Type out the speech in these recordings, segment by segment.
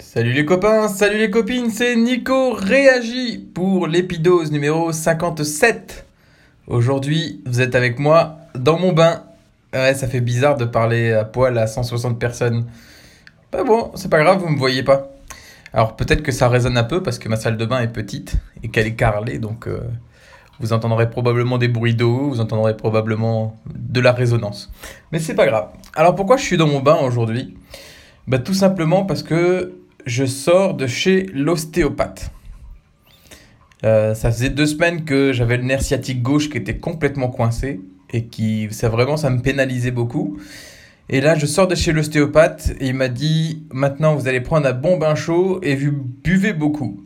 Salut les copains, salut les copines, c'est Nico Réagi pour l'épidose numéro 57. Aujourd'hui, vous êtes avec moi dans mon bain. Ouais, ça fait bizarre de parler à poil à 160 personnes. Bah bon, c'est pas grave, vous me voyez pas. Alors peut-être que ça résonne un peu parce que ma salle de bain est petite et qu'elle est carrelée, donc euh, vous entendrez probablement des bruits d'eau, vous entendrez probablement de la résonance. Mais c'est pas grave. Alors pourquoi je suis dans mon bain aujourd'hui? Bah tout simplement parce que je sors de chez l'ostéopathe. Euh, ça faisait deux semaines que j'avais le nerf sciatique gauche qui était complètement coincé et qui, ça vraiment, ça me pénalisait beaucoup. Et là, je sors de chez l'ostéopathe et il m'a dit maintenant vous allez prendre un bon bain chaud et vous buvez beaucoup.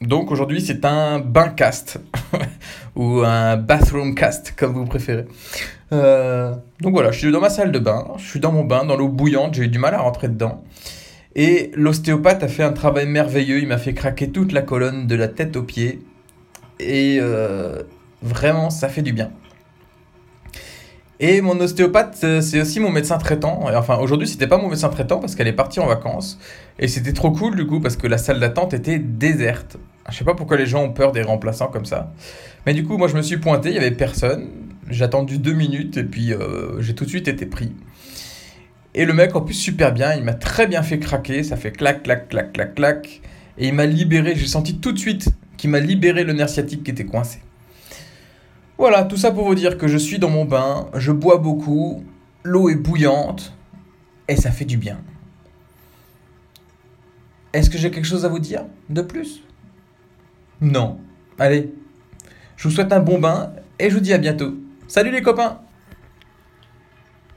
Donc aujourd'hui, c'est un bain cast ou un bathroom cast comme vous préférez. Euh, donc voilà, je suis dans ma salle de bain, je suis dans mon bain, dans l'eau bouillante, j'ai eu du mal à rentrer dedans. Et l'ostéopathe a fait un travail merveilleux, il m'a fait craquer toute la colonne de la tête aux pieds. Et euh, vraiment, ça fait du bien. Et mon ostéopathe, euh, c'est aussi mon médecin traitant. Enfin, aujourd'hui, c'était pas mon médecin traitant parce qu'elle est partie en vacances. Et c'était trop cool du coup parce que la salle d'attente était déserte. Je sais pas pourquoi les gens ont peur des remplaçants comme ça. Mais du coup, moi, je me suis pointé, il y avait personne. J'ai attendu deux minutes et puis euh, j'ai tout de suite été pris. Et le mec, en plus, super bien, il m'a très bien fait craquer, ça fait clac, clac, clac, clac, clac. Et il m'a libéré, j'ai senti tout de suite qu'il m'a libéré le nerf sciatique qui était coincé. Voilà, tout ça pour vous dire que je suis dans mon bain, je bois beaucoup, l'eau est bouillante, et ça fait du bien. Est-ce que j'ai quelque chose à vous dire de plus? Non. Allez, je vous souhaite un bon bain, et je vous dis à bientôt. Salut les copains